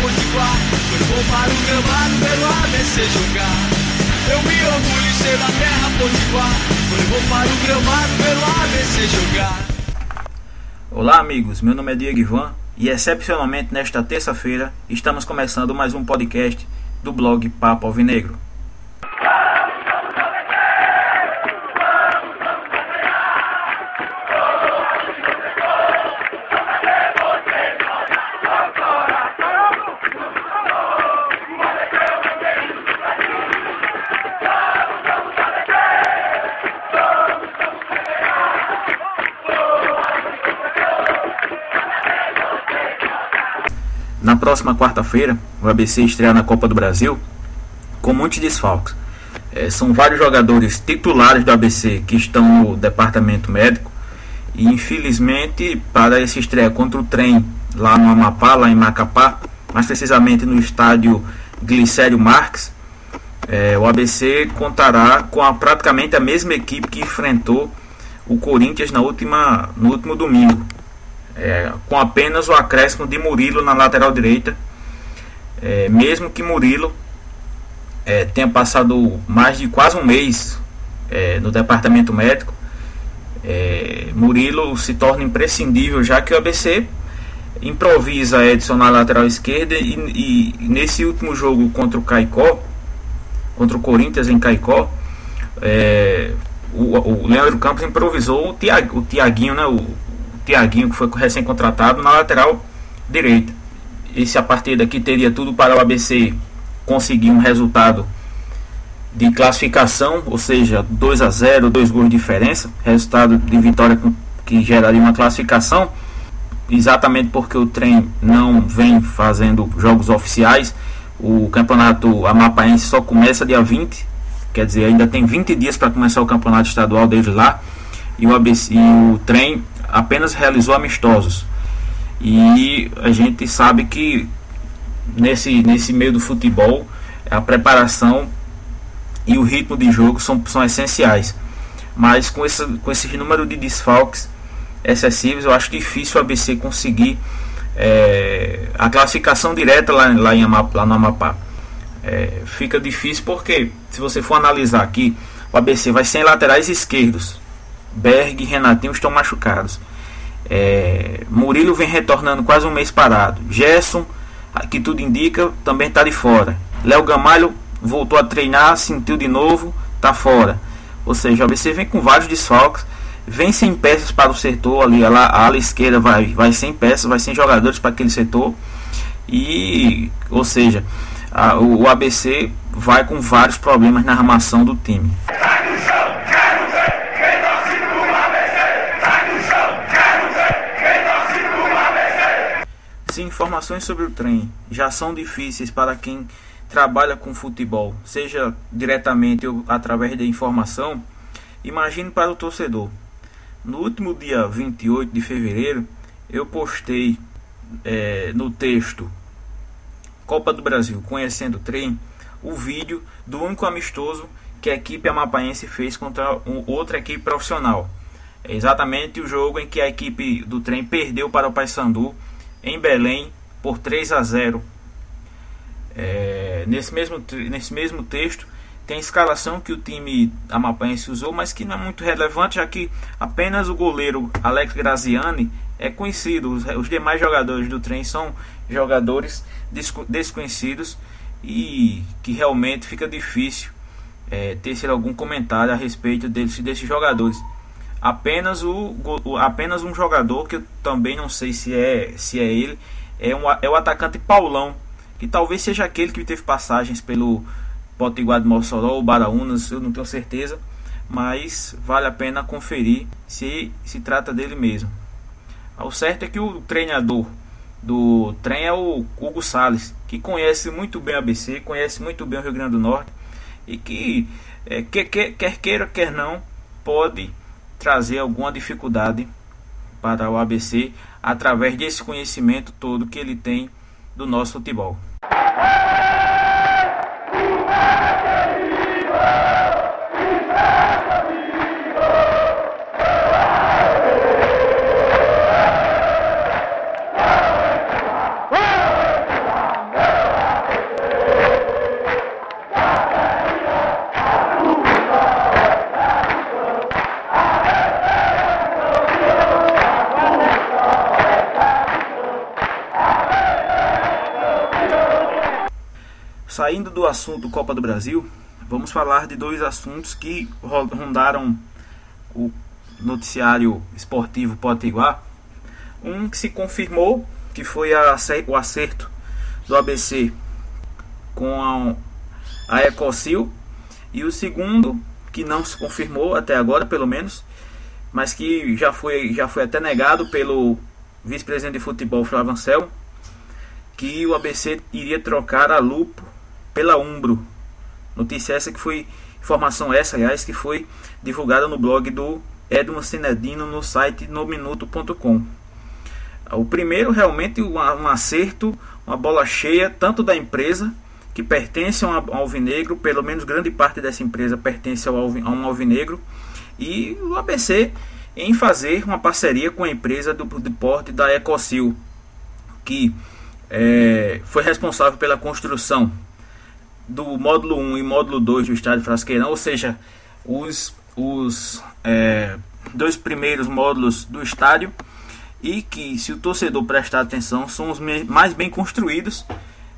Potiguar Foi bom para o gramado ver o ABC jogar. Eu me orgulho em ser da terra Potiguar. Foi bom para o gramado ver o ABC jogar. Olá amigos, meu nome é Diego Ivan e excepcionalmente nesta terça-feira estamos começando mais um podcast do blog Papo Alvinegro. Próxima quarta-feira, o ABC estreia na Copa do Brasil com muitos desfalques. É, são vários jogadores titulares do ABC que estão no departamento médico e infelizmente para esse estreia contra o trem lá no Amapá, lá em Macapá, mais precisamente no estádio Glicério Marques, é, o ABC contará com a, praticamente a mesma equipe que enfrentou o Corinthians na última, no último domingo, é, com apenas o acréscimo de Murilo na lateral direita, é, mesmo que Murilo é, tenha passado mais de quase um mês é, no departamento médico, é, Murilo se torna imprescindível já que o ABC improvisa Edson na lateral esquerda e, e nesse último jogo contra o Caicó, contra o Corinthians em Caicó, é, o, o Leandro Campos improvisou o, o Tiaguinho, né, o, Tiaguinho, que foi recém-contratado, na lateral direita. Esse a partir daqui teria tudo para o ABC conseguir um resultado de classificação, ou seja, 2 a 0, dois gols de diferença, resultado de vitória que geraria uma classificação, exatamente porque o trem não vem fazendo jogos oficiais. O campeonato amapaense só começa dia 20, quer dizer, ainda tem 20 dias para começar o campeonato estadual desde lá. E o, ABC, e o trem apenas realizou amistosos. E a gente sabe que nesse, nesse meio do futebol a preparação e o ritmo de jogo são, são essenciais. Mas com esse, com esse número de desfalques excessivos, eu acho difícil o ABC conseguir é, a classificação direta lá, lá, em Amapá, lá no Amapá. É, fica difícil porque, se você for analisar aqui, o ABC vai sem laterais esquerdos. Berg e Renatinho estão machucados. É, Murilo vem retornando quase um mês parado. Gerson, que tudo indica, também está de fora. Léo Gamalho voltou a treinar, sentiu de novo, está fora. Ou seja, o ABC vem com vários desfalques, vem sem peças para o setor ali, a, ala esquerda vai, vai sem peças, vai sem jogadores para aquele setor. E, ou seja, a, o ABC vai com vários problemas na armação do time. Se informações sobre o trem já são difíceis para quem trabalha com futebol, seja diretamente ou através da informação, imagine para o torcedor. No último dia 28 de fevereiro, eu postei é, no texto Copa do Brasil Conhecendo o Trem o vídeo do único amistoso que a equipe amapaense fez contra outra equipe profissional. É exatamente o jogo em que a equipe do trem perdeu para o Paysandu em Belém por 3 a 0. É, nesse, mesmo, nesse mesmo texto tem a escalação que o time amapaense usou, mas que não é muito relevante, já que apenas o goleiro Alex Graziani é conhecido. Os, os demais jogadores do trem são jogadores desconhecidos e que realmente fica difícil é, ter algum comentário a respeito desses, desses jogadores apenas o, o, apenas um jogador que eu também não sei se é se é ele é, um, é o atacante Paulão que talvez seja aquele que teve passagens pelo Potiguar de Mossoró ou Baraunas eu não tenho certeza mas vale a pena conferir se se trata dele mesmo. O certo é que o treinador do trem é o Hugo Sales que conhece muito bem o ABC conhece muito bem o Rio Grande do Norte e que é, quer, quer queira quer não pode trazer alguma dificuldade para o ABC através desse conhecimento todo que ele tem do nosso futebol. Saindo do assunto Copa do Brasil, vamos falar de dois assuntos que rondaram o noticiário esportivo Potiguar. Um que se confirmou, que foi a, o acerto do ABC com a, a e o segundo, que não se confirmou até agora, pelo menos, mas que já foi, já foi até negado pelo vice-presidente de futebol Flávio Anselmo, que o ABC iria trocar a Lupo pela Umbro. Notícia essa que foi, informação essa, aliás, que foi divulgada no blog do Edmo Sinedino no site nominuto.com. O primeiro realmente um, um acerto, uma bola cheia, tanto da empresa que pertence ao Alvinegro, pelo menos grande parte dessa empresa pertence ao, a um Alvinegro, e o ABC em fazer uma parceria com a empresa do, porte da Ecocil, que é, foi responsável pela construção do módulo 1 e módulo 2 do estádio Frasqueirão, ou seja, os, os é, dois primeiros módulos do estádio, e que, se o torcedor prestar atenção, são os mais bem construídos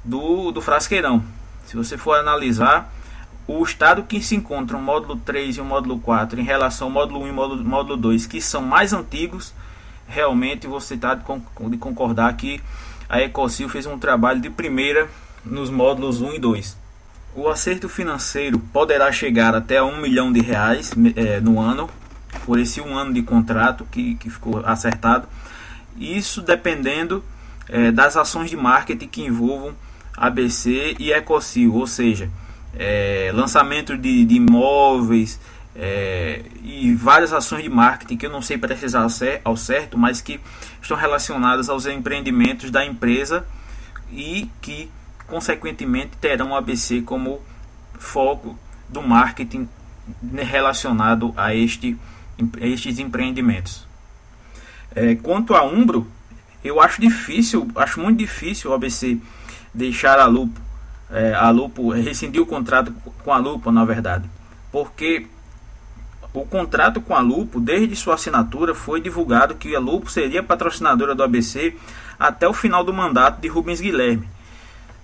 do, do Frasqueirão. Se você for analisar o estado que se encontra o módulo 3 e o módulo 4 em relação ao módulo 1 e módulo, módulo 2, que são mais antigos, realmente você está de, concordar que a Ecocil fez um trabalho de primeira nos módulos 1 e 2. O acerto financeiro poderá chegar até 1 milhão de reais é, no ano, por esse um ano de contrato que, que ficou acertado. Isso dependendo é, das ações de marketing que envolvam ABC e Ecocil, ou seja, é, lançamento de, de imóveis é, e várias ações de marketing que eu não sei precisar ao certo, mas que estão relacionadas aos empreendimentos da empresa e que, consequentemente, terão o ABC como foco do marketing relacionado a, este, a estes empreendimentos. É, quanto a Umbro, eu acho difícil, acho muito difícil o ABC deixar a Lupo, é, a Lupo rescindir o contrato com a Lupo, na verdade, porque o contrato com a Lupo, desde sua assinatura, foi divulgado que a Lupo seria patrocinadora do ABC até o final do mandato de Rubens Guilherme.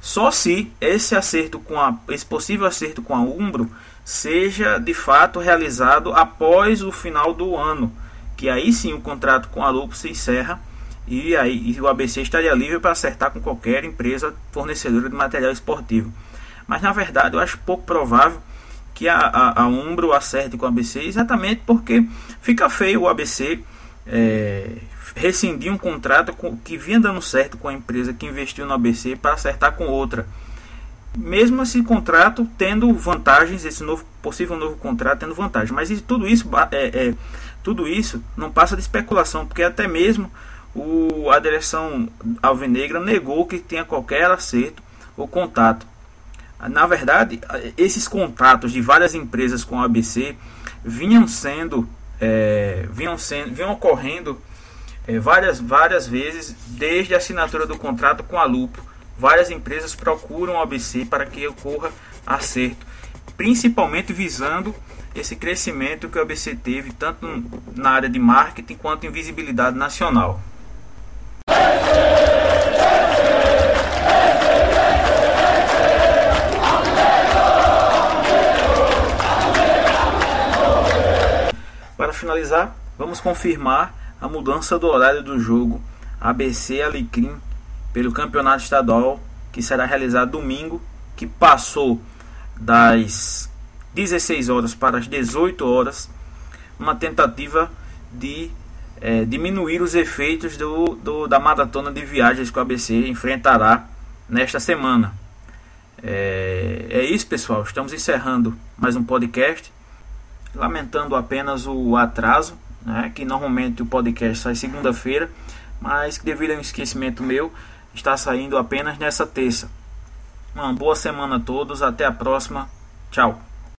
Só se esse acerto com a, esse possível acerto com a Umbro seja de fato realizado após o final do ano, que aí sim o contrato com a Lupo se encerra e aí e o ABC estaria livre para acertar com qualquer empresa fornecedora de material esportivo. Mas na verdade eu acho pouco provável que a, a, a Umbro acerte com o ABC, exatamente porque fica feio o ABC é, rescindir um contrato com, que vinha dando certo com a empresa que investiu no ABC para acertar com outra. Mesmo esse contrato tendo vantagens, esse novo possível novo contrato tendo vantagens, mas isso, tudo isso é, é, tudo isso não passa de especulação, porque até mesmo o, a direção alvinegra negou que tenha qualquer acerto ou contato. Na verdade, esses contatos de várias empresas com a ABC vinham sendo, é, vinham sendo, vinham ocorrendo é, várias, várias vezes desde a assinatura do contrato com a Lupo. Várias empresas procuram o ABC para que ocorra acerto, principalmente visando esse crescimento que o ABC teve tanto na área de marketing quanto em visibilidade nacional. Para finalizar, vamos confirmar a mudança do horário do jogo ABC Alecrim pelo campeonato estadual que será realizado domingo, que passou das 16 horas para as 18 horas, uma tentativa de é, diminuir os efeitos do, do, da maratona de viagens que o ABC enfrentará nesta semana. É, é isso, pessoal. Estamos encerrando mais um podcast. Lamentando apenas o atraso, né, que normalmente o podcast sai segunda-feira, mas que devido a um esquecimento meu, está saindo apenas nessa terça. Uma boa semana a todos, até a próxima. Tchau.